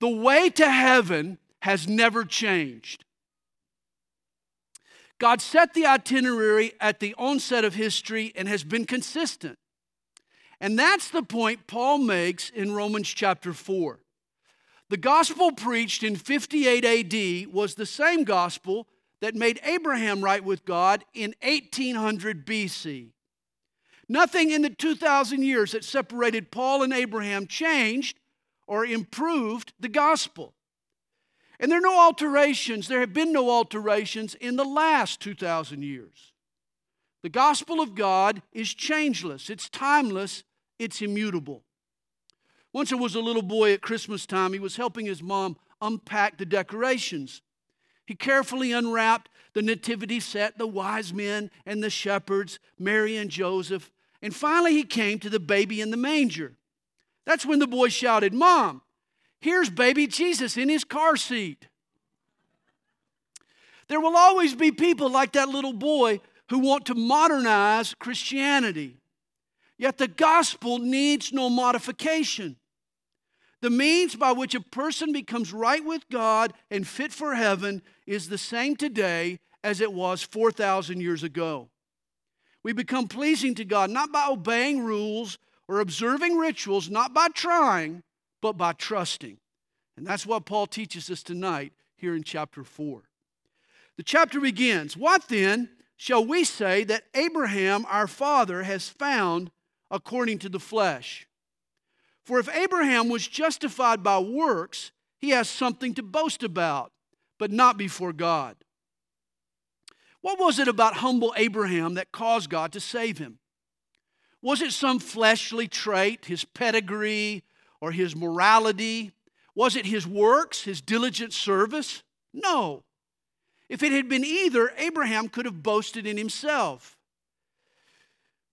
The way to heaven has never changed. God set the itinerary at the onset of history and has been consistent. And that's the point Paul makes in Romans chapter 4. The gospel preached in 58 AD was the same gospel that made Abraham right with God in 1800 BC. Nothing in the 2,000 years that separated Paul and Abraham changed or improved the gospel. And there are no alterations, there have been no alterations in the last 2,000 years. The gospel of God is changeless, it's timeless, it's immutable. Once there was a little boy at Christmas time, he was helping his mom unpack the decorations. He carefully unwrapped the nativity set, the wise men and the shepherds, Mary and Joseph, and finally he came to the baby in the manger. That's when the boy shouted, Mom, here's baby Jesus in his car seat. There will always be people like that little boy who want to modernize Christianity. Yet the gospel needs no modification. The means by which a person becomes right with God and fit for heaven is the same today as it was 4,000 years ago. We become pleasing to God not by obeying rules or observing rituals, not by trying, but by trusting. And that's what Paul teaches us tonight here in chapter 4. The chapter begins What then shall we say that Abraham our father has found according to the flesh? For if Abraham was justified by works, he has something to boast about, but not before God. What was it about humble Abraham that caused God to save him? Was it some fleshly trait, his pedigree, or his morality? Was it his works, his diligent service? No. If it had been either, Abraham could have boasted in himself.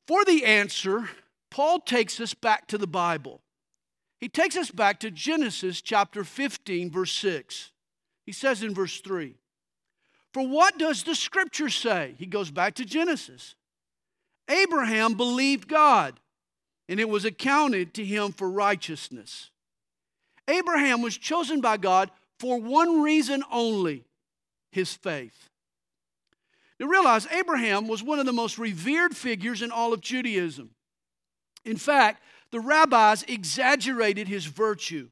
For the answer, Paul takes us back to the Bible. He takes us back to Genesis chapter 15, verse 6. He says in verse 3 For what does the scripture say? He goes back to Genesis. Abraham believed God, and it was accounted to him for righteousness. Abraham was chosen by God for one reason only his faith. Now realize, Abraham was one of the most revered figures in all of Judaism. In fact, the rabbis exaggerated his virtue.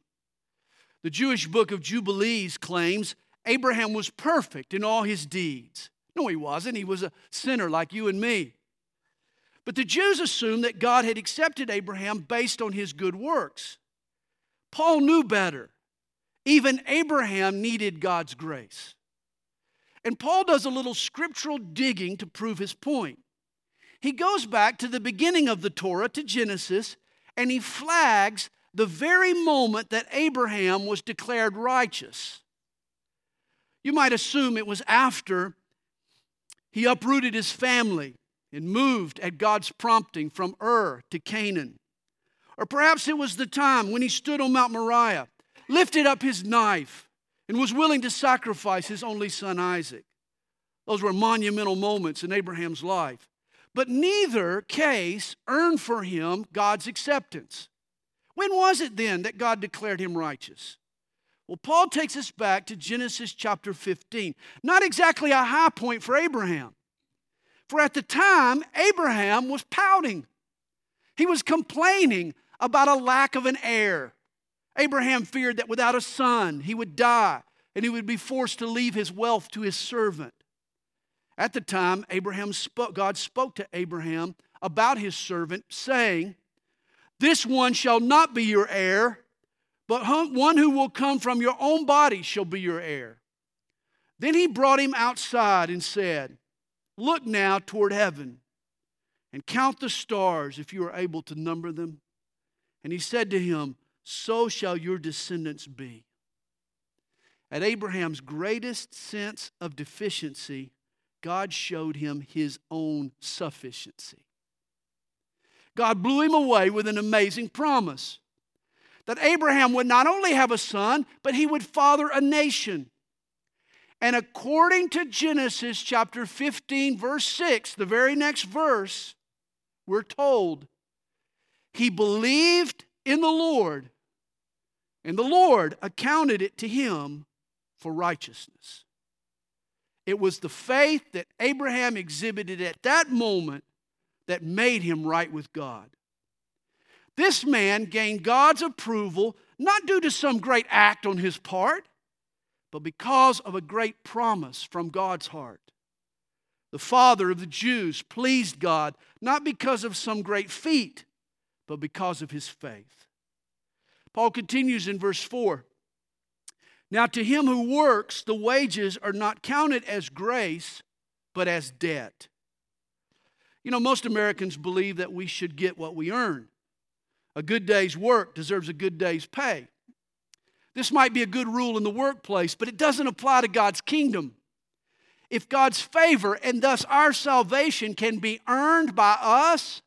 The Jewish book of Jubilees claims Abraham was perfect in all his deeds. No, he wasn't. He was a sinner like you and me. But the Jews assumed that God had accepted Abraham based on his good works. Paul knew better. Even Abraham needed God's grace. And Paul does a little scriptural digging to prove his point. He goes back to the beginning of the Torah, to Genesis, and he flags the very moment that Abraham was declared righteous. You might assume it was after he uprooted his family and moved at God's prompting from Ur to Canaan. Or perhaps it was the time when he stood on Mount Moriah, lifted up his knife, and was willing to sacrifice his only son Isaac. Those were monumental moments in Abraham's life. But neither case earned for him God's acceptance. When was it then that God declared him righteous? Well, Paul takes us back to Genesis chapter 15. Not exactly a high point for Abraham. For at the time, Abraham was pouting. He was complaining about a lack of an heir. Abraham feared that without a son, he would die and he would be forced to leave his wealth to his servant. At the time, Abraham spoke, God spoke to Abraham about his servant, saying, This one shall not be your heir, but one who will come from your own body shall be your heir. Then he brought him outside and said, Look now toward heaven and count the stars if you are able to number them. And he said to him, So shall your descendants be. At Abraham's greatest sense of deficiency, God showed him his own sufficiency. God blew him away with an amazing promise that Abraham would not only have a son, but he would father a nation. And according to Genesis chapter 15, verse 6, the very next verse, we're told he believed in the Lord, And the Lord accounted it to him for righteousness. It was the faith that Abraham exhibited at that moment that made him right with God. This man gained God's approval not due to some great act on his part, but because of a great promise from God's heart. The father of the Jews pleased God not because of some great feat, but because of his faith. Paul continues in verse 4 Now to him who works, the wages are not counted as grace, but as debt. You know, most Americans believe that we should get what we earn. A good day's work deserves a good day's pay. This might be a good rule in the workplace, but it doesn't apply to God's kingdom. If God's favor and thus our salvation can be earned by us,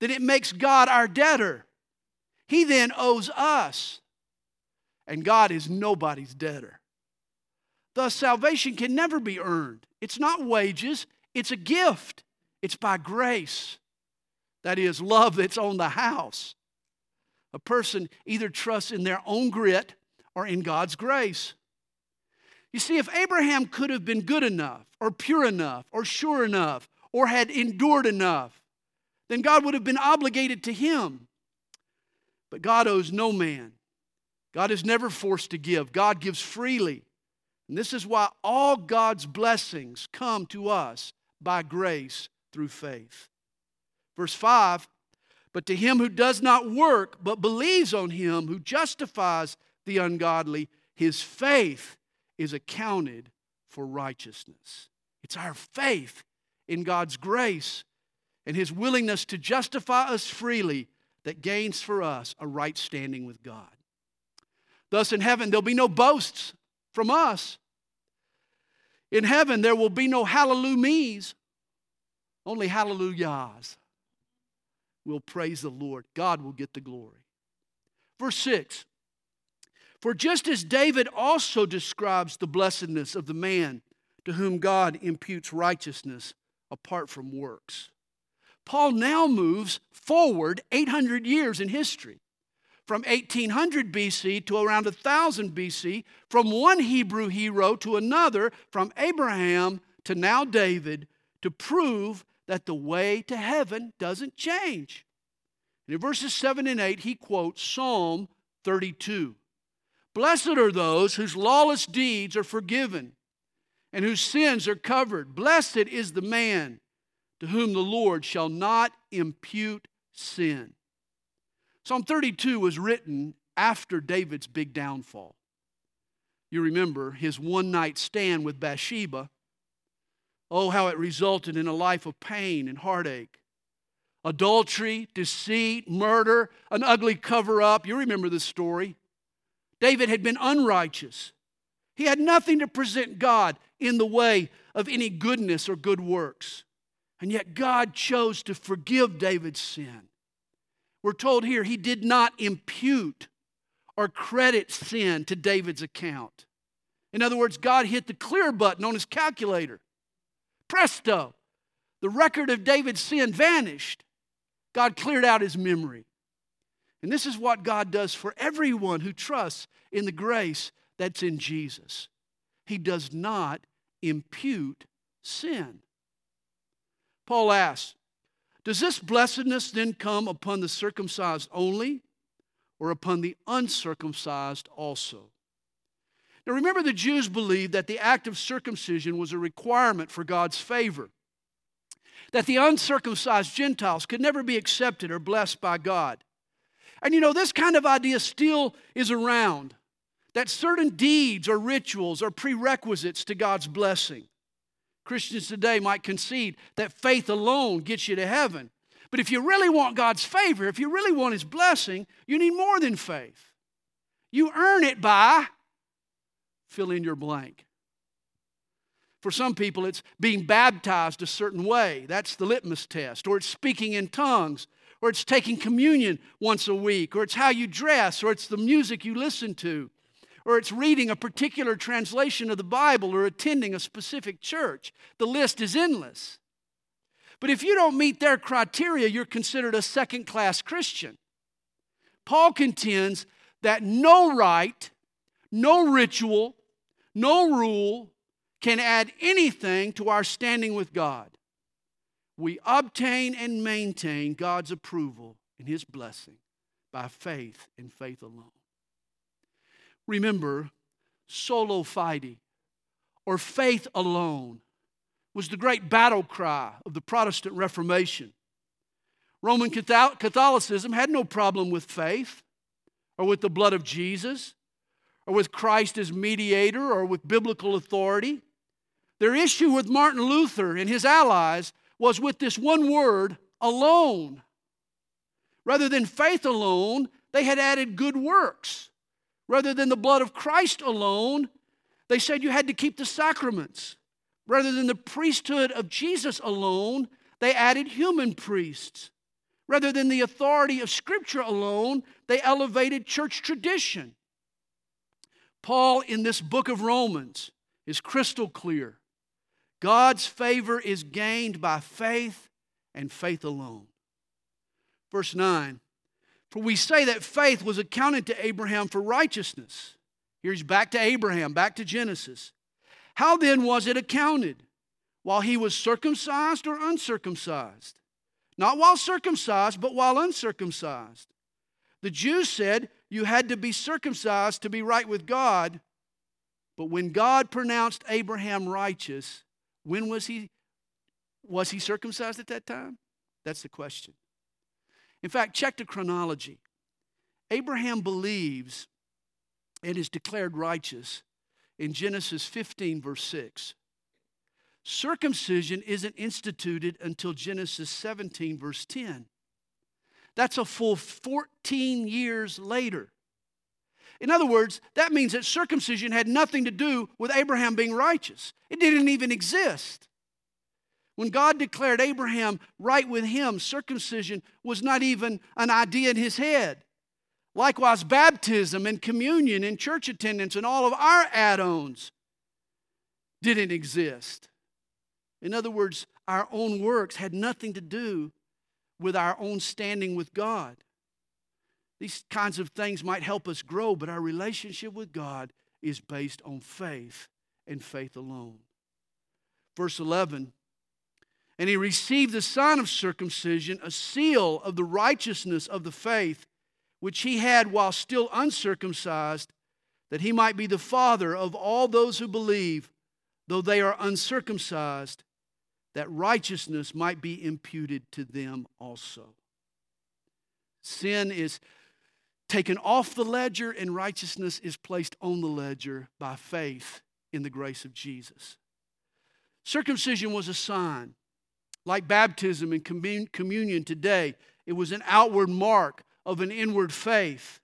then it makes God our debtor. He then owes us, and God is nobody's debtor. Thus, salvation can never be earned. It's not wages, it's a gift. It's by grace. That is, love that's on the house. A person either trusts in their own grit or in God's grace. You see, if Abraham could have been good enough, or pure enough, or sure enough, or had endured enough, then God would have been obligated to him. But God owes no man. God is never forced to give, God gives freely. And this is why all God's blessings come to us by grace through faith. Verse 5 But to him who does not work, but believes on him who justifies the ungodly, his faith is accounted for righteousness. It's our faith in God's grace and his willingness to justify us freely that gains for us a right standing with God. Thus, in heaven, there'll be no boasts from us. In heaven, there will be no hallelujah me's, only hallelujahs. We'll praise the Lord. God will get the glory. Verse 6 for just as David also describes the blessedness of the man to whom God imputes righteousness apart from works, Paul now moves forward 800 years in history. From 1800 BC to around 1000 BC, from one Hebrew hero to another, from Abraham to now David, to prove that the way to heaven doesn't change. And in verses 7 and 8, he quotes Psalm 32. Blessed are those whose lawless deeds are forgiven and whose sins are covered. Blessed is the man to whom the Lord shall not impute sin. Psalm 32 was written after David's big downfall. You remember his one night stand with Bathsheba. Oh, how it resulted in a life of pain and heartache. Adultery, deceit, murder, an ugly cover up. You remember this story. David had been unrighteous. He had nothing to present God in the way of any goodness or good works. And yet God chose to forgive David's sin. We're told here he did not impute or credit sin to David's account. In other words, God hit the clear button on his calculator. Presto! The record of David's sin vanished. God cleared out his memory. And this is what God does for everyone who trusts in the grace that's in Jesus. He does not impute sin. Paul asks, Does this blessedness then come upon the circumcised only, or upon the uncircumcised also? Now remember, the Jews believed that the act of circumcision was a requirement for God's favor, that the uncircumcised Gentiles could never be accepted or blessed by God. And you know, this kind of idea still is around that certain deeds or rituals are prerequisites to God's blessing. Christians today might concede that faith alone gets you to heaven. But if you really want God's favor, if you really want His blessing, you need more than faith. You earn it by fill in your blank. For some people, it's being baptized a certain way. That's the litmus test. Or it's speaking in tongues or it's taking communion once a week, or it's how you dress, or it's the music you listen to, or it's reading a particular translation of the Bible, or attending a specific church. The list is endless. But if you don't meet their criteria, you're considered a second class Christian. Paul contends that no rite, no ritual, no rule can add anything to our standing with God. We obtain and maintain God's approval and His blessing by faith and faith alone. Remember, sola fide, or faith alone, was the great battle cry of the Protestant Reformation. Roman Catholicism had no problem with faith or with the blood of Jesus or with Christ as mediator or with biblical authority. Their issue with Martin Luther and his allies was with this one word, alone. Rather than faith alone, they had added good works. Rather than the blood of Christ alone, they said you had to keep the sacraments. Rather than the priesthood of Jesus alone, they added human priests. Rather than the authority of Scripture alone, they elevated church tradition. Paul, in this book of Romans, is crystal clear. God's favor is gained by faith and faith alone. Verse 9 For we say that faith was accounted to Abraham for righteousness. Here's back to Abraham, back to Genesis. How then was it accounted? While he was circumcised or uncircumcised? Not while circumcised, but while uncircumcised. The Jews said you had to be circumcised to be right with God. But when God pronounced Abraham righteous, when was he was he circumcised at that time? That's the question. In fact, check the chronology. Abraham believes and is declared righteous in Genesis 15, verse 6. Circumcision isn't instituted until Genesis 17, verse 10. That's a full 14 years later. In other words, that means that circumcision had nothing to do with Abraham being righteous, it didn't even exist. When God declared Abraham right with him, circumcision was not even an idea in his head. Likewise, baptism and communion and church attendance and all of our add ons didn't exist. In other words, our own works had nothing to do with our own standing with God. These kinds of things might help us grow, but our relationship with God is based on faith and faith alone. Verse 11 And he received the sign of circumcision, a seal of the righteousness of the faith which he had while still uncircumcised, that he might be the father of all those who believe, though they are uncircumcised, that righteousness might be imputed to them also. Sin is taken off the ledger, and righteousness is placed on the ledger by faith in the grace of Jesus. Circumcision was a sign. Like baptism and communion today, it was an outward mark of an inward faith.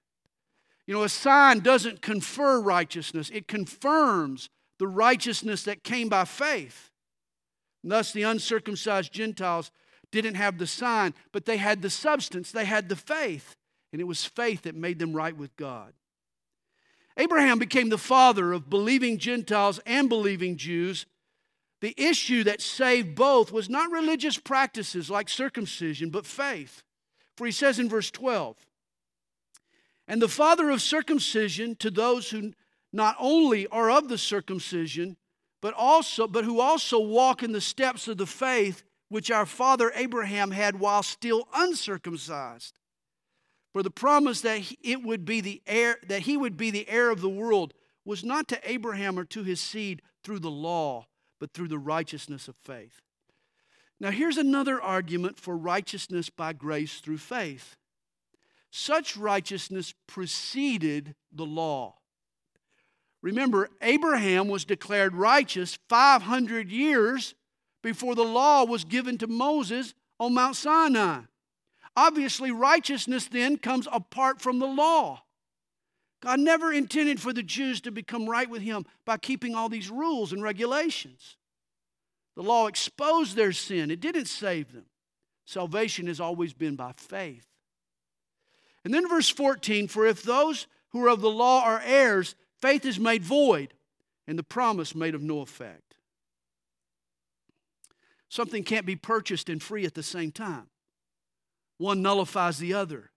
You know, a sign doesn't confer righteousness, it confirms the righteousness that came by faith. And thus, the uncircumcised Gentiles didn't have the sign, but they had the substance, they had the faith and it was faith that made them right with God. Abraham became the father of believing Gentiles and believing Jews. The issue that saved both was not religious practices like circumcision, but faith. For he says in verse 12, and the father of circumcision to those who not only are of the circumcision, but also but who also walk in the steps of the faith which our father Abraham had while still uncircumcised. For the promise that it would be the heir, that he would be the heir of the world was not to Abraham or to his seed through the law, but through the righteousness of faith. Now, here's another argument for righteousness by grace through faith. Such righteousness preceded the law. Remember, Abraham was declared righteous 500 years before the law was given to Moses on Mount Sinai. Obviously, righteousness then comes apart from the law. God never intended for the Jews to become right with Him by keeping all these rules and regulations. The law exposed their sin, it didn't save them. Salvation has always been by faith. And then verse 14 For if those who are of the law are heirs, faith is made void, and the promise made of no effect. Something can't be purchased and free at the same time. One nullifies the other.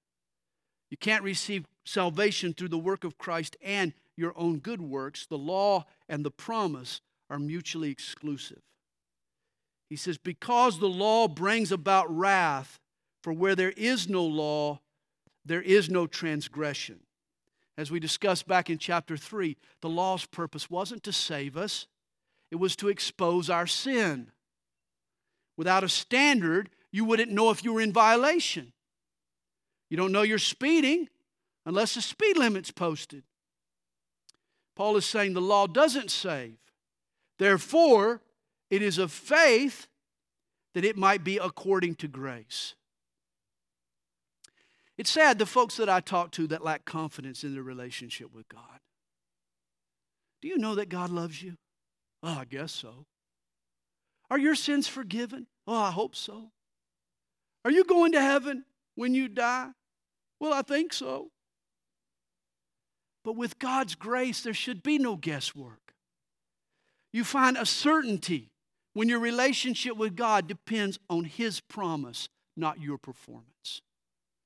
You can't receive salvation through the work of Christ and your own good works, the law and the promise are mutually exclusive. He says, Because the law brings about wrath, for where there is no law, there is no transgression. As we discussed back in chapter 3, the law's purpose wasn't to save us, it was to expose our sin. Without a standard, you wouldn't know if you were in violation. You don't know you're speeding unless the speed limit's posted. Paul is saying the law doesn't save. Therefore, it is of faith that it might be according to grace. It's sad the folks that I talk to that lack confidence in their relationship with God. Do you know that God loves you? Oh, I guess so. Are your sins forgiven? Oh, I hope so. Are you going to heaven when you die? Well, I think so. But with God's grace, there should be no guesswork. You find a certainty when your relationship with God depends on His promise, not your performance.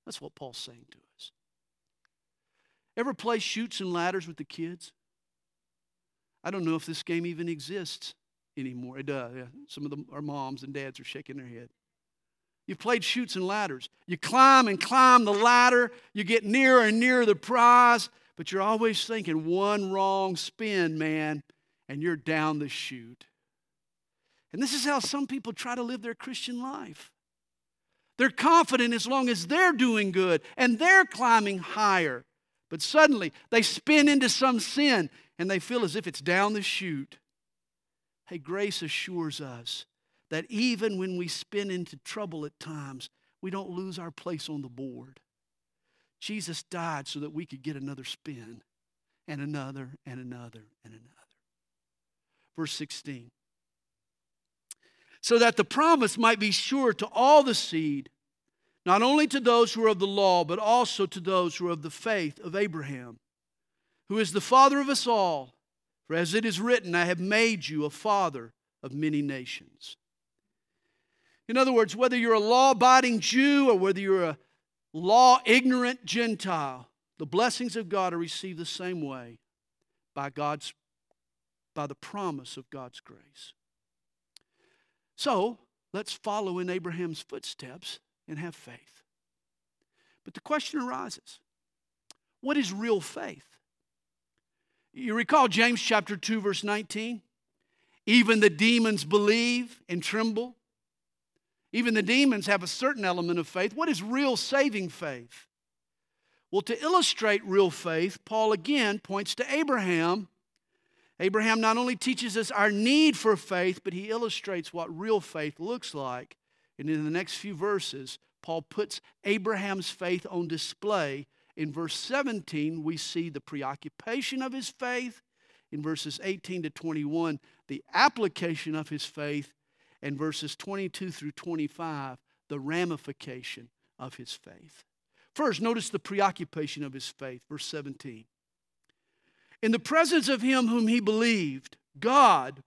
That's what Paul's saying to us. Ever play Chutes and Ladders with the kids? I don't know if this game even exists anymore. It does. Some of our moms and dads are shaking their head. You've played Chutes and Ladders. You climb and climb the ladder, you get nearer and nearer the prize, but you're always thinking one wrong spin, man, and you're down the chute. And this is how some people try to live their Christian life. They're confident as long as they're doing good and they're climbing higher. But suddenly they spin into some sin and they feel as if it's down the chute. Hey, grace assures us that even when we spin into trouble at times, we don't lose our place on the board. Jesus died so that we could get another spin and another and another and another. Verse 16. So that the promise might be sure to all the seed, not only to those who are of the law, but also to those who are of the faith of Abraham, who is the father of us all. For as it is written, I have made you a father of many nations. In other words, whether you're a law abiding Jew or whether you're a law ignorant Gentile, the blessings of God are received the same way by God's by the promise of God's grace. So, let's follow in Abraham's footsteps and have faith. But the question arises what is real faith? You recall James chapter 2, verse 19? Even the demons believe and tremble. Even the demons have a certain element of faith. What is real saving faith? Well, to illustrate real faith, Paul again points to Abraham. Abraham not only teaches us our need for faith, but he illustrates what real faith looks like. And in the next few verses, Paul puts Abraham's faith on display. In verse 17, we see the preoccupation of his faith. In verses 18 to 21, the application of his faith and verses 22 through 25, the ramification of his faith. First, notice the preoccupation of his faith, verse 17. In the presence of him whom he believed, God,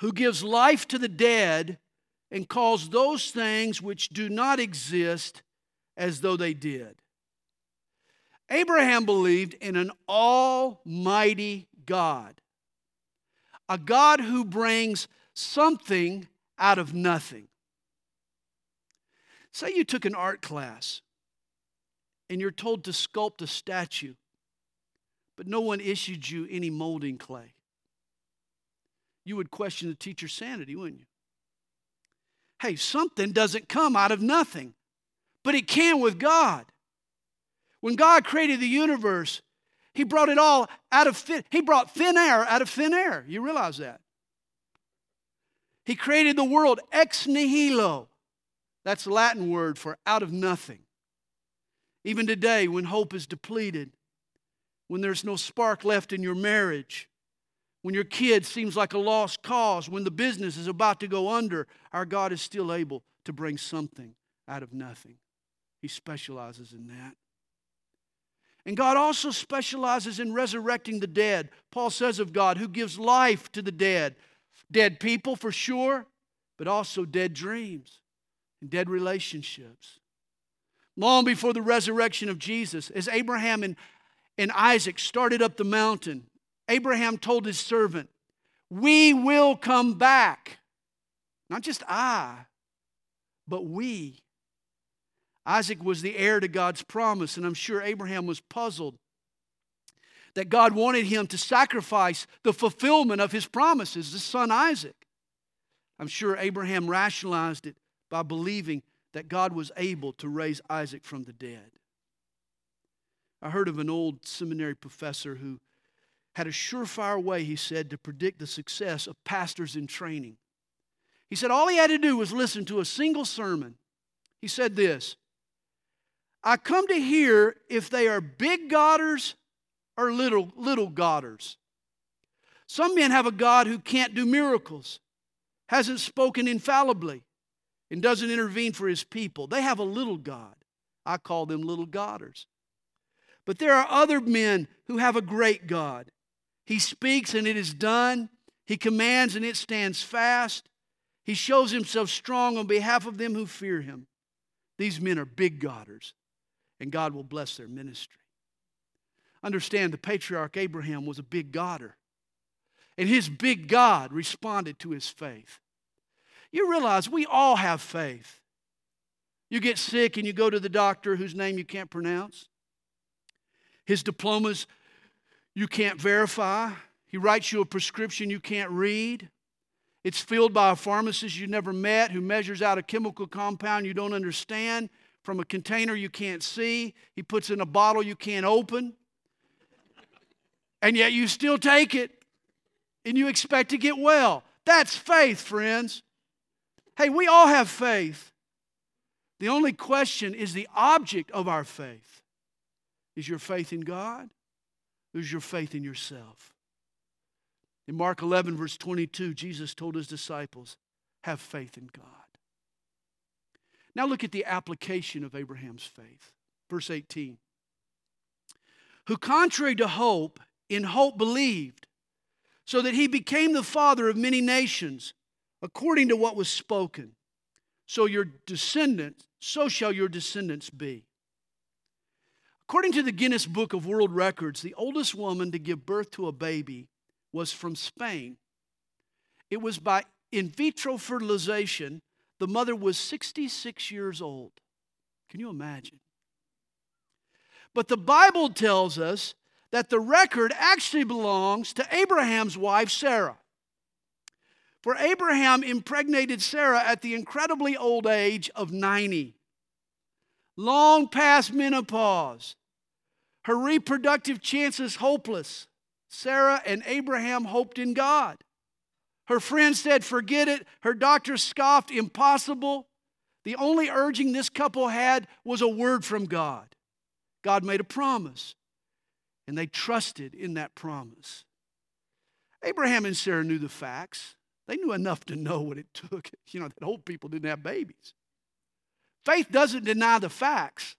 who gives life to the dead and calls those things which do not exist as though they did. Abraham believed in an almighty God, a God who brings something out of nothing. Say you took an art class and you're told to sculpt a statue, but no one issued you any molding clay. You would question the teacher's sanity, wouldn't you? Hey, something doesn't come out of nothing, but it can with God. When God created the universe, He brought it all out of thin, He brought thin air out of thin air. You realize that? He created the world ex nihilo. That's Latin word for out of nothing. Even today, when hope is depleted, when there's no spark left in your marriage, when your kid seems like a lost cause, when the business is about to go under, our God is still able to bring something out of nothing. He specializes in that. And God also specializes in resurrecting the dead. Paul says of God, who gives life to the dead. Dead people for sure, but also dead dreams and dead relationships. long before the resurrection of Jesus, as Abraham and, and Isaac started up the mountain, Abraham told his servant, We will come back. Not just I, but we. Isaac was the heir to God's promise, and I'm sure Abraham was puzzled that God wanted him to sacrifice the fulfillment of his promises, his son Isaac. I'm sure Abraham rationalized it by believing that God was able to raise Isaac from the dead. I heard of an old seminary professor who had a surefire way, he said, to predict the success of pastors in training. He said all he had to do was listen to a single sermon. He said this I come to hear if they are big Godders or little, little Godders. Some men have a God who can't do miracles, hasn't spoken infallibly, and doesn't intervene for his people. They have a little God. I call them little Godders. But there are other men who have a great God. He speaks and it is done. He commands and it stands fast. He shows himself strong on behalf of them who fear him. These men are big Godders, and God will bless their ministry. Understand the patriarch Abraham was a big Godder, and his big God responded to his faith. You realize we all have faith. You get sick and you go to the doctor whose name you can't pronounce. His diplomas you can't verify. He writes you a prescription you can't read. It's filled by a pharmacist you never met who measures out a chemical compound you don't understand from a container you can't see. He puts in a bottle you can't open. And yet you still take it and you expect to get well. That's faith, friends. Hey, we all have faith. The only question is the object of our faith. Is your faith in God? Or is your faith in yourself? In Mark 11, verse 22, Jesus told his disciples, Have faith in God. Now look at the application of Abraham's faith. Verse 18. Who, contrary to hope, in hope believed, so that he became the father of many nations, according to what was spoken. So your descendants, so shall your descendants be. According to the Guinness Book of World Records, the oldest woman to give birth to a baby was from Spain. It was by in vitro fertilization. The mother was 66 years old. Can you imagine? But the Bible tells us that the record actually belongs to Abraham's wife, Sarah. For Abraham impregnated Sarah at the incredibly old age of 90, long past menopause. Her reproductive chances hopeless. Sarah and Abraham hoped in God. Her friends said, Forget it. Her doctor scoffed, Impossible. The only urging this couple had was a word from God. God made a promise, and they trusted in that promise. Abraham and Sarah knew the facts. They knew enough to know what it took. You know, that old people didn't have babies. Faith doesn't deny the facts,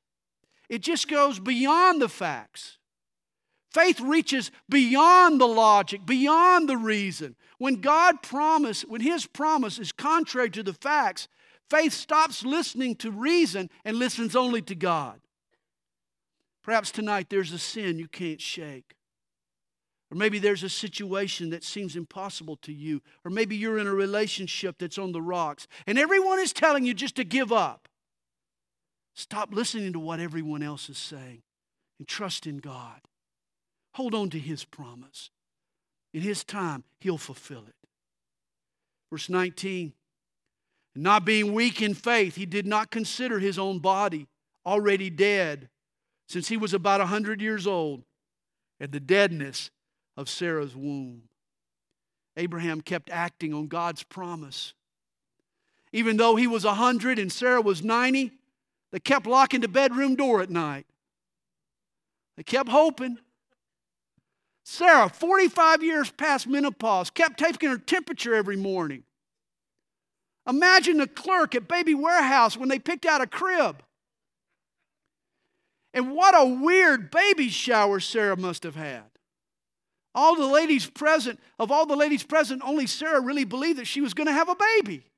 it just goes beyond the facts. Faith reaches beyond the logic, beyond the reason. When God promise, when his promise is contrary to the facts, faith stops listening to reason and listens only to God. Perhaps tonight there's a sin you can't shake. Or maybe there's a situation that seems impossible to you. Or maybe you're in a relationship that's on the rocks and everyone is telling you just to give up. Stop listening to what everyone else is saying and trust in God. Hold on to His promise. In His time, He'll fulfill it. Verse 19 Not being weak in faith, he did not consider his own body already dead, since he was about a 100 years old, and the deadness of Sarah's womb. Abraham kept acting on God's promise. Even though he was a 100 and Sarah was 90, they kept locking the bedroom door at night. They kept hoping. Sarah, 45 years past menopause, kept taking her temperature every morning. Imagine the clerk at Baby Warehouse when they picked out a crib. And what a weird baby shower Sarah must have had. All the ladies present, of all the ladies present, only Sarah really believed that she was going to have a baby.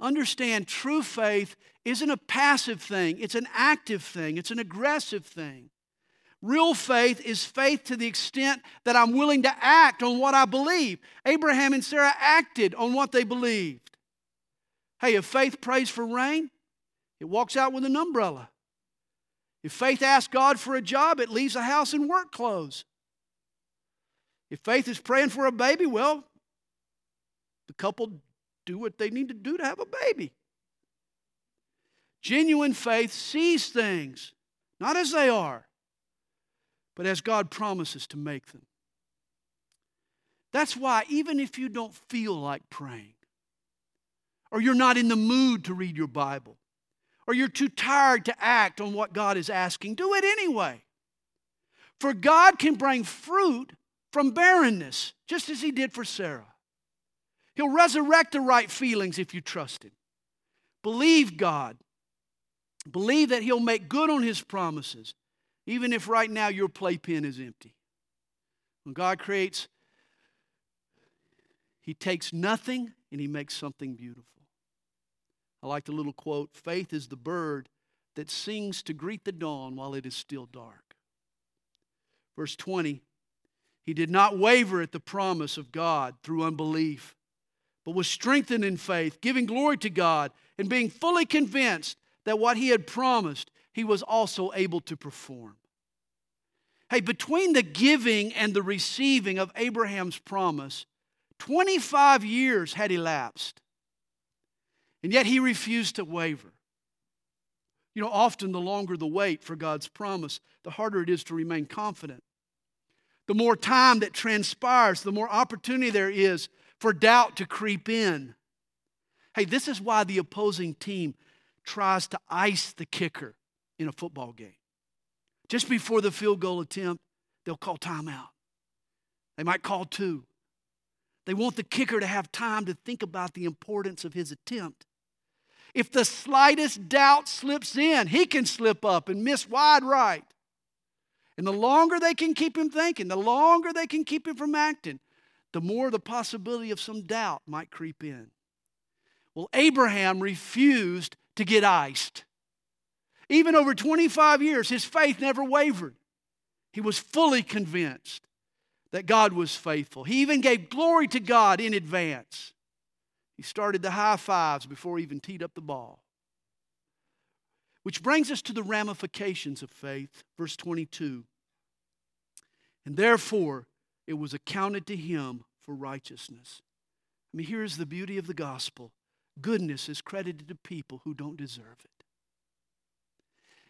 understand true faith isn't a passive thing, it's an active thing, it's an aggressive thing. Real faith is faith to the extent that I'm willing to act on what I believe. Abraham and Sarah acted on what they believed. Hey, if faith prays for rain, it walks out with an umbrella. If faith asks God for a job, it leaves a house in work clothes. If faith is praying for a baby, well, the couple do what they need to do to have a baby. Genuine faith sees things, not as they are, but as God promises to make them. That's why, even if you don't feel like praying, or you're not in the mood to read your Bible, or you're too tired to act on what God is asking, do it anyway. For God can bring fruit from barrenness, just as He did for Sarah. He'll resurrect the right feelings if you trust Him. Believe God. Believe that He'll make good on His promises, even if right now your playpen is empty. When God creates, He takes nothing and He makes something beautiful. I like the little quote faith is the bird that sings to greet the dawn while it is still dark. Verse 20, he did not waver at the promise of God through unbelief but was strengthened in faith, giving glory to God, and being fully convinced that what he had promised, he was also able to perform. Hey, between the giving and the receiving of Abraham's promise, 25 years had elapsed. And yet he refused to waver. You know, often the longer the wait for God's promise, the harder it is to remain confident. The more time that transpires, the more opportunity there is for doubt to creep in. Hey, this is why the opposing team tries to ice the kicker in a football game. Just before the field goal attempt, they'll call timeout. They might call two. They want the kicker to have time to think about the importance of his attempt. If the slightest doubt slips in, he can slip up and miss wide right. And the longer they can keep him thinking, the longer they can keep him from acting, the more the possibility of some doubt might creep in. Well, Abraham refused to get iced. Even over 25 years, his faith never wavered. He was fully convinced that God was faithful. He even gave glory to God in advance. He started the high fives before he even teed up the ball. Which brings us to the ramifications of faith. Verse 22. And therefore, it was accounted to him for righteousness. I mean, here's the beauty of the gospel goodness is credited to people who don't deserve it.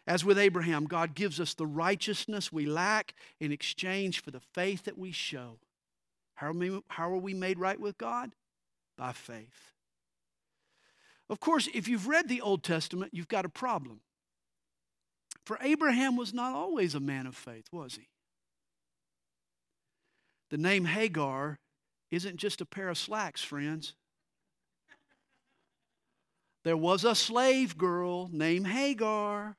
As with Abraham, God gives us the righteousness we lack in exchange for the faith that we show. How are we, how are we made right with God? By faith. Of course, if you've read the Old Testament, you've got a problem. For Abraham was not always a man of faith, was he? The name Hagar isn't just a pair of slacks, friends. There was a slave girl named Hagar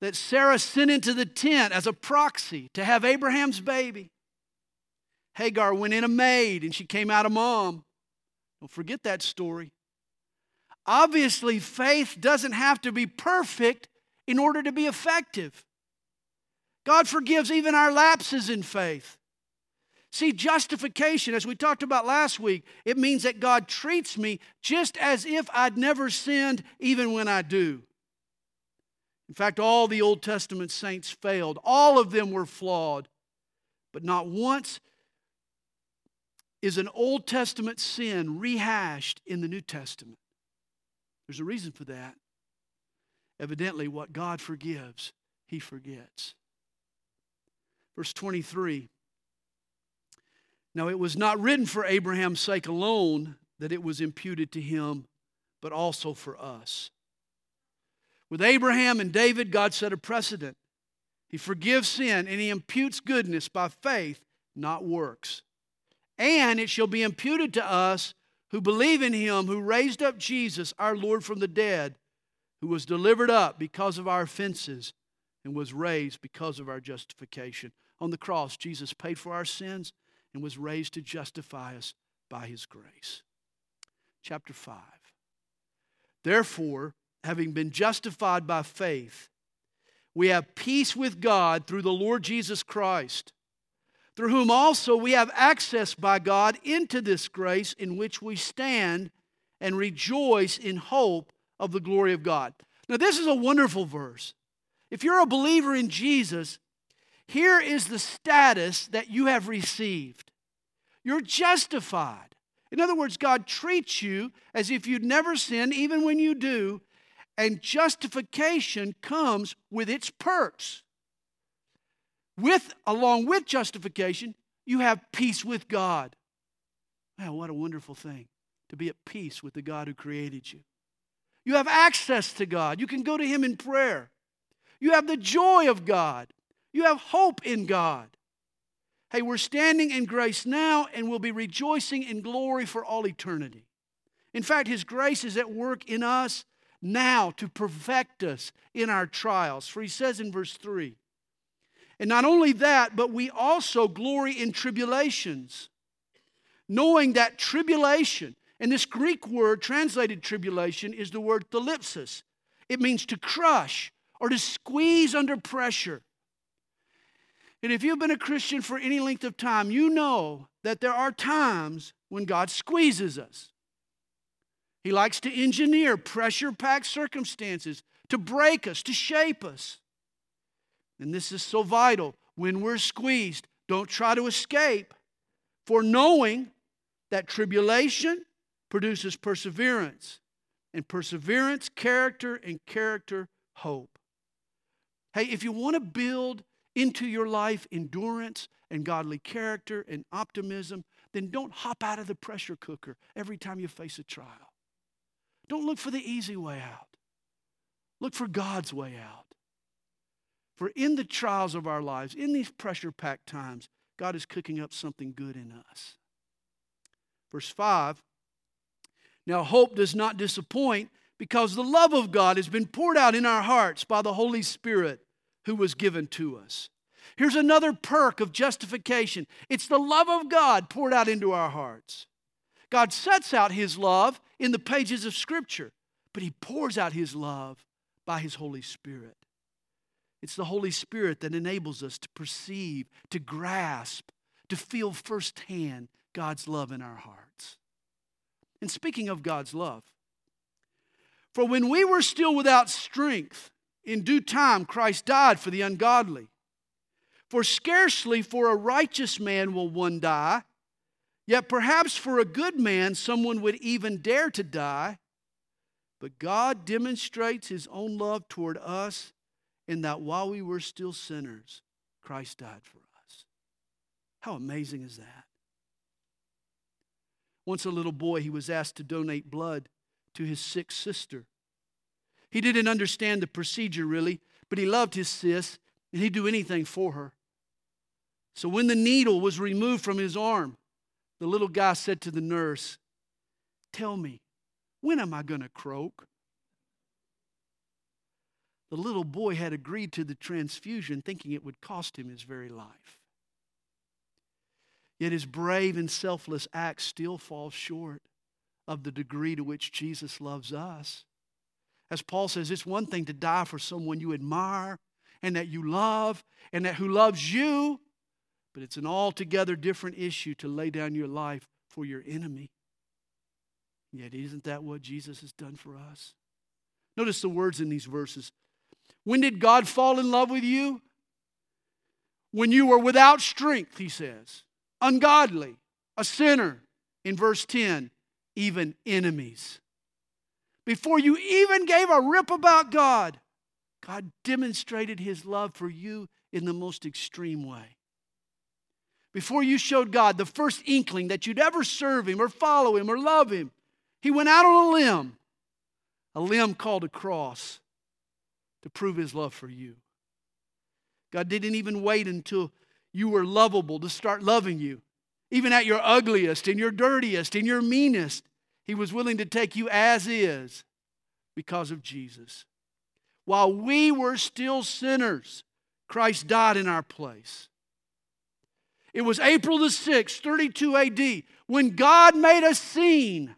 that Sarah sent into the tent as a proxy to have Abraham's baby. Hagar went in a maid and she came out a mom. Don't forget that story. Obviously, faith doesn't have to be perfect in order to be effective. God forgives even our lapses in faith. See, justification, as we talked about last week, it means that God treats me just as if I'd never sinned, even when I do. In fact, all the Old Testament saints failed, all of them were flawed, but not once is an Old Testament sin rehashed in the New Testament. There's a reason for that. Evidently, what God forgives, He forgets. Verse 23 Now it was not written for Abraham's sake alone that it was imputed to him, but also for us. With Abraham and David, God set a precedent. He forgives sin and he imputes goodness by faith, not works. And it shall be imputed to us who believe in him who raised up Jesus, our Lord, from the dead, who was delivered up because of our offenses and was raised because of our justification. On the cross, Jesus paid for our sins and was raised to justify us by his grace. chapter 5. Therefore, having been justified by faith, we have peace with God through the Lord Jesus Christ, through whom also we have access by God into this grace in which we stand and rejoice in hope of the glory of God. Now, this is a wonderful verse. If you're a believer in Jesus, here is the status that you have received. You're justified. In other words, God treats you as if you'd never sinned, even when you do, and justification comes with its perks. With, along with justification, you have peace with God. Man, what a wonderful thing to be at peace with the God who created you. You have access to God. You can go to Him in prayer. You have the joy of God. You have hope in God. Hey, we're standing in grace now and we'll be rejoicing in glory for all eternity. In fact, His grace is at work in us now to perfect us in our trials. For He says in verse 3 And not only that, but we also glory in tribulations, knowing that tribulation, and this Greek word translated tribulation is the word thlipsis. It means to crush or to squeeze under pressure. And if you've been a Christian for any length of time, you know that there are times when God squeezes us. He likes to engineer pressure packed circumstances to break us, to shape us. And this is so vital. When we're squeezed, don't try to escape, for knowing that tribulation produces perseverance, and perseverance, character, and character, hope. Hey, if you want to build into your life endurance and godly character and optimism, then don't hop out of the pressure cooker every time you face a trial. Don't look for the easy way out. Look for God's way out. For in the trials of our lives, in these pressure packed times, God is cooking up something good in us. Verse 5 Now, hope does not disappoint because the love of God has been poured out in our hearts by the Holy Spirit who was given to us. Here's another perk of justification it's the love of God poured out into our hearts. God sets out His love in the pages of Scripture, but He pours out His love by His Holy Spirit. It's the Holy Spirit that enables us to perceive, to grasp, to feel firsthand God's love in our hearts. And speaking of God's love, for when we were still without strength, in due time, Christ died for the ungodly. For scarcely for a righteous man will one die, yet perhaps for a good man someone would even dare to die. But God demonstrates his own love toward us in that while we were still sinners, Christ died for us. How amazing is that? Once a little boy, he was asked to donate blood to his sick sister. He didn't understand the procedure really, but he loved his sis and he'd do anything for her. So when the needle was removed from his arm, the little guy said to the nurse, Tell me, when am I going to croak? The little boy had agreed to the transfusion, thinking it would cost him his very life. Yet his brave and selfless act still falls short of the degree to which Jesus loves us. As Paul says, it's one thing to die for someone you admire and that you love and that who loves you, but it's an altogether different issue to lay down your life for your enemy. Yet, isn't that what Jesus has done for us? Notice the words in these verses. When did God fall in love with you? When you were without strength, he says, ungodly, a sinner. In verse 10, even enemies before you even gave a rip about God, God demonstrated his love for you in the most extreme way. Before you showed God the first inkling that you'd ever serve him or follow him or love him, he went out on a limb, a limb called a cross, to prove his love for you. God didn't even wait until you were lovable to start loving you. Even at your ugliest and your dirtiest and your meanest, he was willing to take you as is because of Jesus. While we were still sinners, Christ died in our place. It was April the 6th, 32 AD, when God made a scene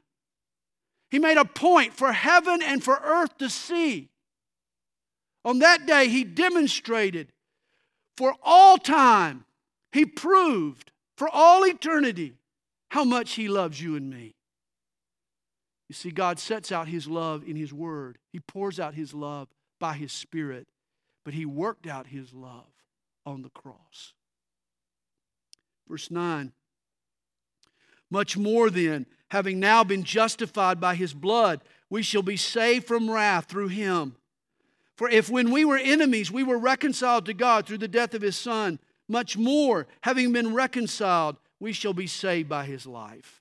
He made a point for heaven and for earth to see. On that day, he demonstrated for all time, he proved for all eternity how much he loves you and me. You see, God sets out his love in his word, he pours out his love by his spirit, but he worked out his love on the cross. Verse 9 Much more then, having now been justified by his blood, we shall be saved from wrath through him. For if when we were enemies, we were reconciled to God through the death of his Son, much more, having been reconciled, we shall be saved by his life.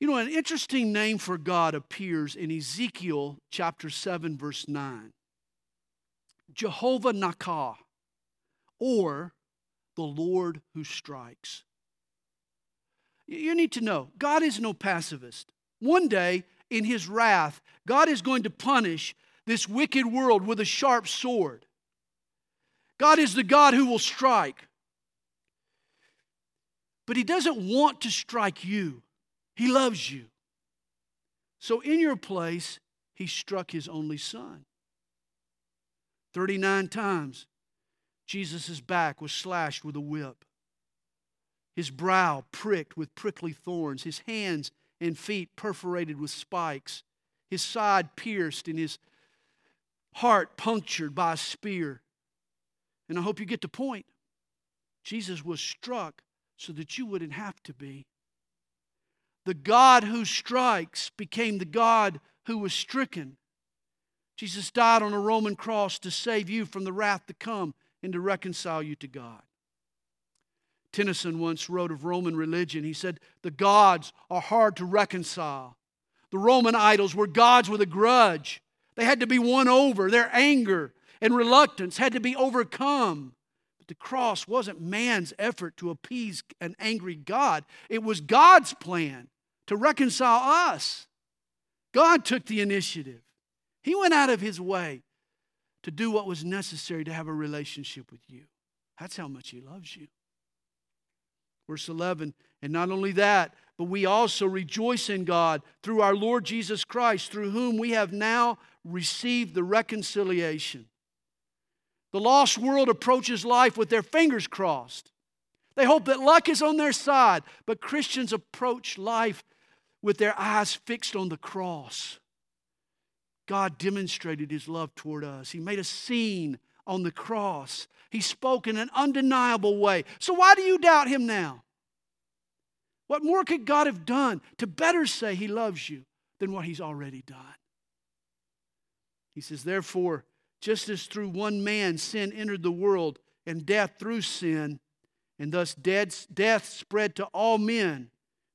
You know, an interesting name for God appears in Ezekiel chapter 7, verse 9 Jehovah Nakah, or the Lord who strikes. You need to know God is no pacifist. One day, in his wrath, God is going to punish this wicked world with a sharp sword. God is the God who will strike. But he doesn't want to strike you, he loves you. So, in your place, he struck his only son. 39 times Jesus' back was slashed with a whip, his brow pricked with prickly thorns, his hands and feet perforated with spikes, his side pierced, and his heart punctured by a spear. And I hope you get the point. Jesus was struck so that you wouldn't have to be. The God who strikes became the God who was stricken. Jesus died on a Roman cross to save you from the wrath to come and to reconcile you to God. Tennyson once wrote of Roman religion. He said, The gods are hard to reconcile. The Roman idols were gods with a grudge. They had to be won over. Their anger and reluctance had to be overcome. But the cross wasn't man's effort to appease an angry God, it was God's plan to reconcile us. God took the initiative, He went out of His way to do what was necessary to have a relationship with you. That's how much He loves you. Verse 11, and not only that, but we also rejoice in God through our Lord Jesus Christ, through whom we have now received the reconciliation. The lost world approaches life with their fingers crossed. They hope that luck is on their side, but Christians approach life with their eyes fixed on the cross. God demonstrated his love toward us. He made a scene on the cross. He spoke in an undeniable way. So, why do you doubt him now? What more could God have done to better say he loves you than what he's already done? He says, Therefore, just as through one man sin entered the world, and death through sin, and thus death spread to all men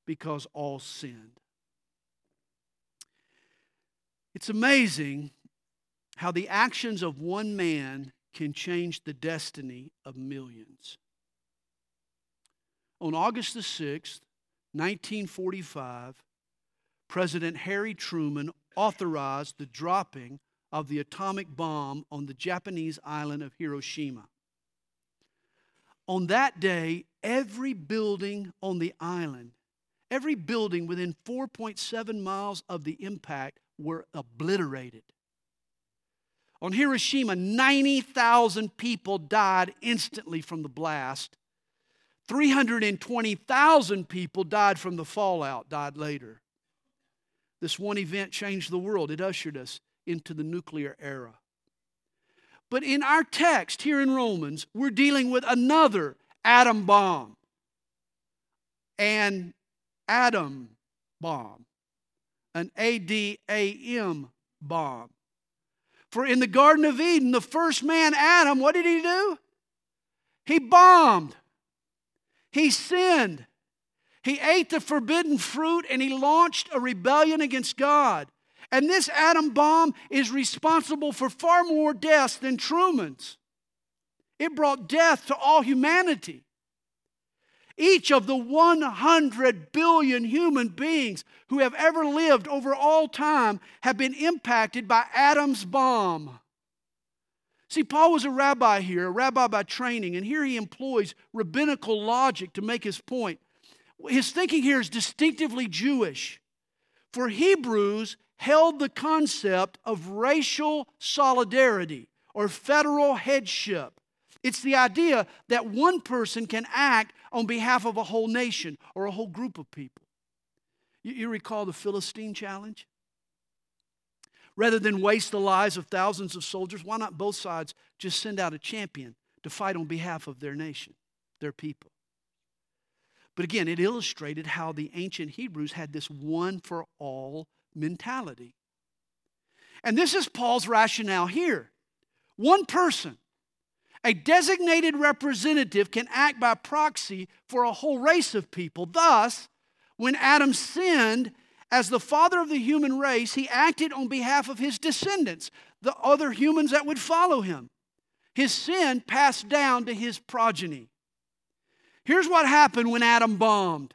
because all sinned. It's amazing how the actions of one man can change the destiny of millions. On August the 6th, 1945, President Harry Truman authorized the dropping of the atomic bomb on the Japanese island of Hiroshima. On that day, every building on the island, every building within 4.7 miles of the impact were obliterated. On Hiroshima, 90,000 people died instantly from the blast. 320,000 people died from the fallout, died later. This one event changed the world. It ushered us into the nuclear era. But in our text here in Romans, we're dealing with another atom bomb. An atom bomb an ADAM bomb. For in the Garden of Eden, the first man, Adam, what did he do? He bombed. He sinned. He ate the forbidden fruit and he launched a rebellion against God. And this atom bomb is responsible for far more deaths than Truman's. It brought death to all humanity. Each of the 100 billion human beings who have ever lived over all time have been impacted by Adam's bomb. See, Paul was a rabbi here, a rabbi by training, and here he employs rabbinical logic to make his point. His thinking here is distinctively Jewish. For Hebrews held the concept of racial solidarity or federal headship. It's the idea that one person can act on behalf of a whole nation or a whole group of people. You, you recall the Philistine challenge? Rather than waste the lives of thousands of soldiers, why not both sides just send out a champion to fight on behalf of their nation, their people? But again, it illustrated how the ancient Hebrews had this one for all mentality. And this is Paul's rationale here. One person, a designated representative, can act by proxy for a whole race of people. Thus, when Adam sinned as the father of the human race, he acted on behalf of his descendants, the other humans that would follow him. His sin passed down to his progeny. Here's what happened when Adam bombed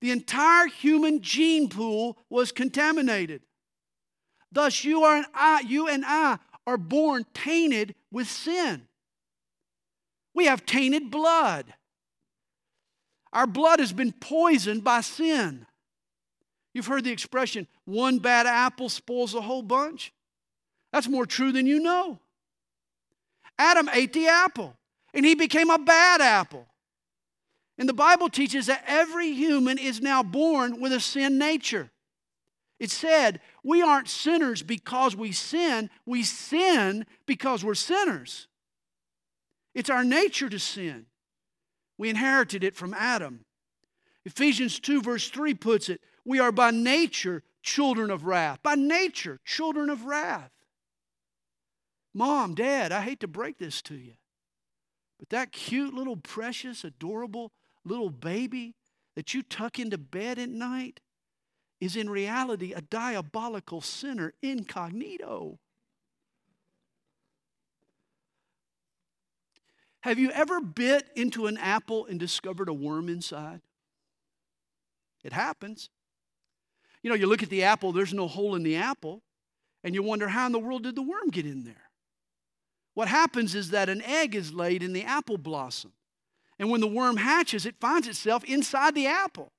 the entire human gene pool was contaminated. Thus, you, are and I, you and I are born tainted with sin. We have tainted blood. Our blood has been poisoned by sin. You've heard the expression, one bad apple spoils a whole bunch. That's more true than you know. Adam ate the apple, and he became a bad apple. And the Bible teaches that every human is now born with a sin nature. It said, we aren't sinners because we sin, we sin because we're sinners. It's our nature to sin. We inherited it from Adam. Ephesians 2, verse 3 puts it we are by nature children of wrath. By nature, children of wrath. Mom, Dad, I hate to break this to you, but that cute little precious, adorable little baby that you tuck into bed at night is in reality a diabolical sinner incognito. Have you ever bit into an apple and discovered a worm inside? It happens. You know, you look at the apple, there's no hole in the apple, and you wonder how in the world did the worm get in there? What happens is that an egg is laid in the apple blossom. And when the worm hatches, it finds itself inside the apple.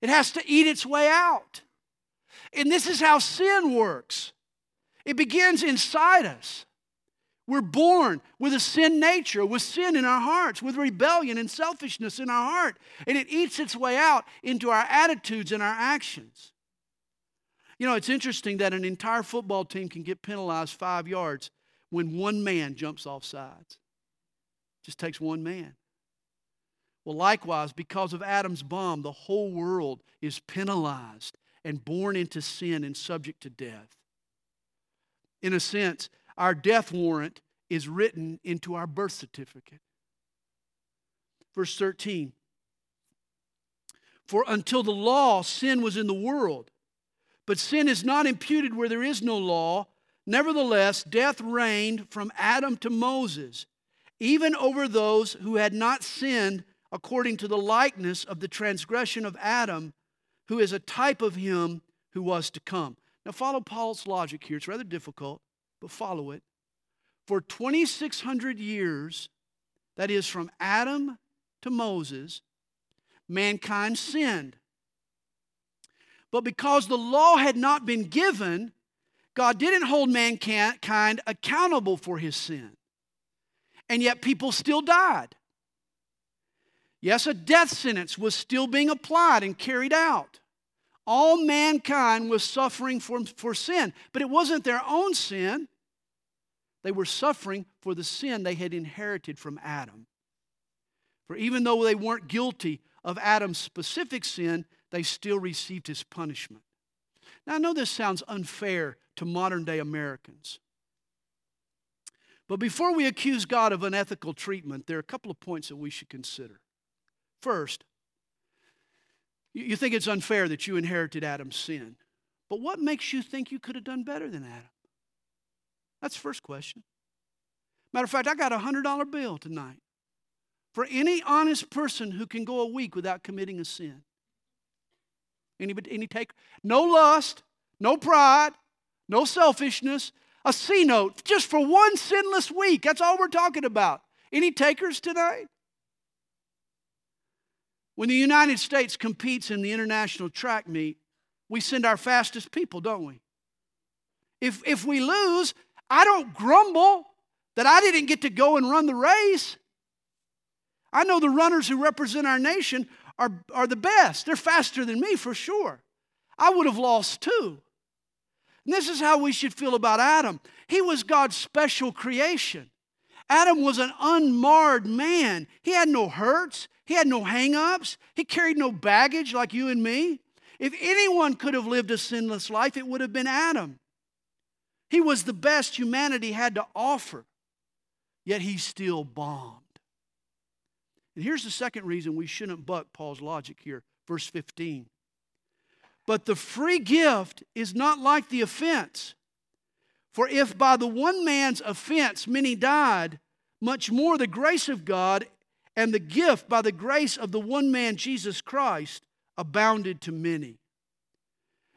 It has to eat its way out. And this is how sin works it begins inside us. We're born with a sin nature, with sin in our hearts, with rebellion and selfishness in our heart. And it eats its way out into our attitudes and our actions. You know, it's interesting that an entire football team can get penalized five yards when one man jumps off sides. It just takes one man. Well, likewise, because of Adam's bomb, the whole world is penalized and born into sin and subject to death. In a sense, our death warrant is written into our birth certificate. Verse 13 For until the law, sin was in the world, but sin is not imputed where there is no law. Nevertheless, death reigned from Adam to Moses, even over those who had not sinned according to the likeness of the transgression of Adam, who is a type of him who was to come. Now, follow Paul's logic here. It's rather difficult, but follow it. For 2,600 years, that is from Adam to Moses, mankind sinned. But because the law had not been given, God didn't hold mankind accountable for his sin. And yet people still died. Yes, a death sentence was still being applied and carried out. All mankind was suffering for, for sin, but it wasn't their own sin. They were suffering for the sin they had inherited from Adam. For even though they weren't guilty of Adam's specific sin, they still received his punishment. Now, I know this sounds unfair to modern day Americans. But before we accuse God of unethical treatment, there are a couple of points that we should consider. First, you think it's unfair that you inherited Adam's sin. But what makes you think you could have done better than Adam? That's the first question. Matter of fact, I got a $100 bill tonight for any honest person who can go a week without committing a sin. Any, any take? No lust, no pride, no selfishness, a C note just for one sinless week. That's all we're talking about. Any takers tonight? When the United States competes in the international track meet, we send our fastest people, don't we? If, if we lose, I don't grumble that I didn't get to go and run the race. I know the runners who represent our nation are, are the best. They're faster than me for sure. I would have lost too. And this is how we should feel about Adam. He was God's special creation. Adam was an unmarred man. He had no hurts, he had no hang-ups, he carried no baggage like you and me. If anyone could have lived a sinless life, it would have been Adam. He was the best humanity had to offer, yet he still bombed. And here's the second reason we shouldn't buck Paul's logic here, verse 15. But the free gift is not like the offense. For if by the one man's offense many died, much more the grace of God and the gift by the grace of the one man, Jesus Christ, abounded to many.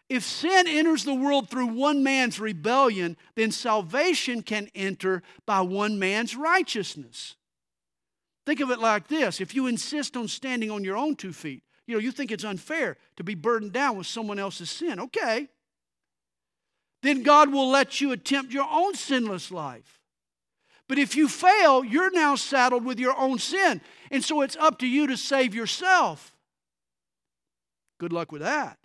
If sin enters the world through one man's rebellion, then salvation can enter by one man's righteousness. Think of it like this if you insist on standing on your own two feet, you know, you think it's unfair to be burdened down with someone else's sin. Okay. Then God will let you attempt your own sinless life. But if you fail, you're now saddled with your own sin. And so it's up to you to save yourself. Good luck with that.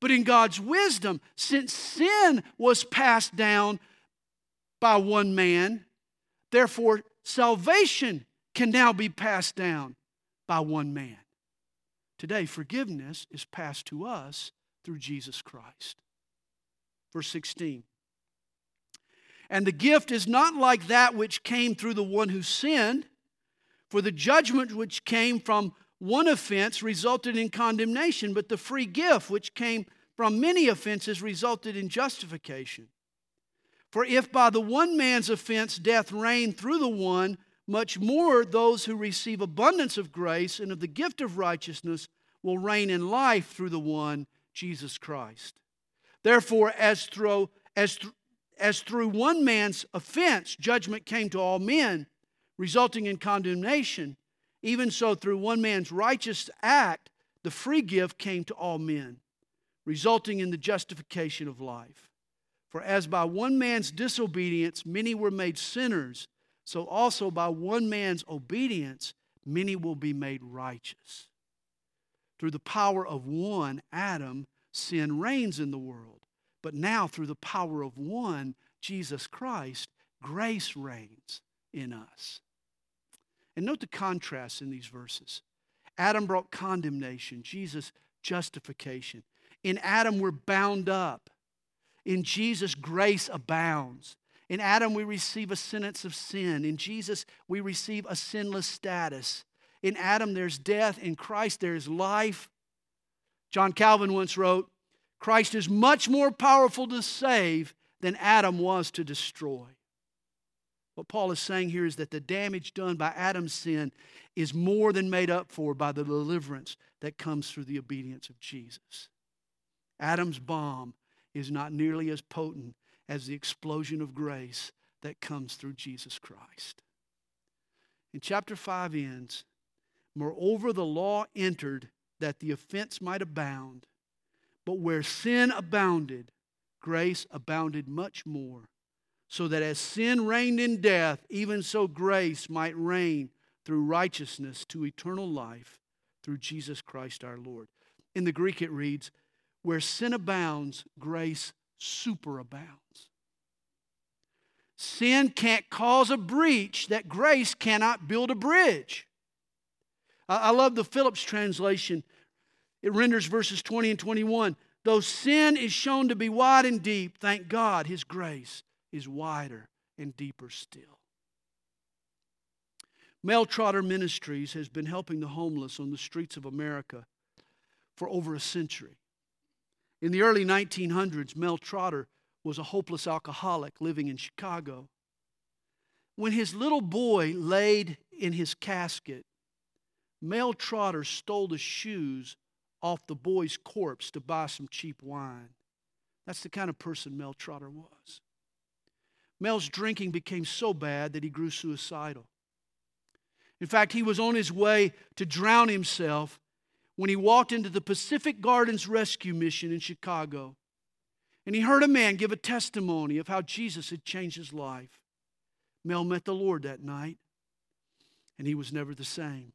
But in God's wisdom, since sin was passed down by one man, therefore salvation can now be passed down by one man. Today, forgiveness is passed to us through Jesus Christ. Verse 16. And the gift is not like that which came through the one who sinned, for the judgment which came from one offense resulted in condemnation, but the free gift which came from many offenses resulted in justification. For if by the one man's offense death reigned through the one, much more those who receive abundance of grace and of the gift of righteousness will reign in life through the one, Jesus Christ. Therefore, as through, as, th- as through one man's offense judgment came to all men, resulting in condemnation, even so, through one man's righteous act, the free gift came to all men, resulting in the justification of life. For as by one man's disobedience many were made sinners, so also by one man's obedience many will be made righteous. Through the power of one, Adam, sin reigns in the world. But now, through the power of one, Jesus Christ, grace reigns in us. And note the contrast in these verses. Adam brought condemnation, Jesus, justification. In Adam, we're bound up. In Jesus, grace abounds. In Adam, we receive a sentence of sin. In Jesus, we receive a sinless status. In Adam, there's death. In Christ, there's life. John Calvin once wrote Christ is much more powerful to save than Adam was to destroy. What Paul is saying here is that the damage done by Adam's sin is more than made up for by the deliverance that comes through the obedience of Jesus. Adam's bomb is not nearly as potent as the explosion of grace that comes through Jesus Christ. And chapter 5 ends Moreover, the law entered that the offense might abound, but where sin abounded, grace abounded much more so that as sin reigned in death, even so grace might reign through righteousness to eternal life through Jesus Christ our Lord. In the Greek, it reads, Where sin abounds, grace superabounds. Sin can't cause a breach that grace cannot build a bridge. I love the Phillips translation. It renders verses 20 and 21. Though sin is shown to be wide and deep, thank God, His grace is wider and deeper still. Mel Trotter Ministries has been helping the homeless on the streets of America for over a century. In the early 1900s, Mel Trotter was a hopeless alcoholic living in Chicago. When his little boy laid in his casket, Mel Trotter stole the shoes off the boy's corpse to buy some cheap wine. That's the kind of person Mel Trotter was. Mel's drinking became so bad that he grew suicidal. In fact, he was on his way to drown himself when he walked into the Pacific Gardens Rescue Mission in Chicago. And he heard a man give a testimony of how Jesus had changed his life. Mel met the Lord that night, and he was never the same.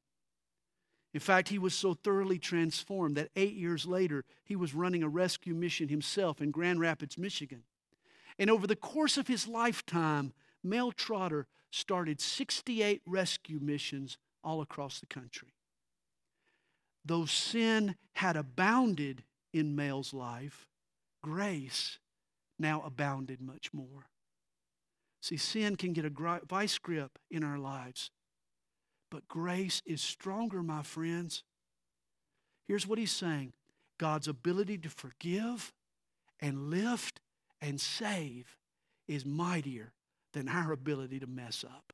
In fact, he was so thoroughly transformed that eight years later, he was running a rescue mission himself in Grand Rapids, Michigan. And over the course of his lifetime, Mel Trotter started 68 rescue missions all across the country. Though sin had abounded in Mel's life, grace now abounded much more. See, sin can get a vice grip in our lives, but grace is stronger, my friends. Here's what he's saying God's ability to forgive and lift and save is mightier than our ability to mess up.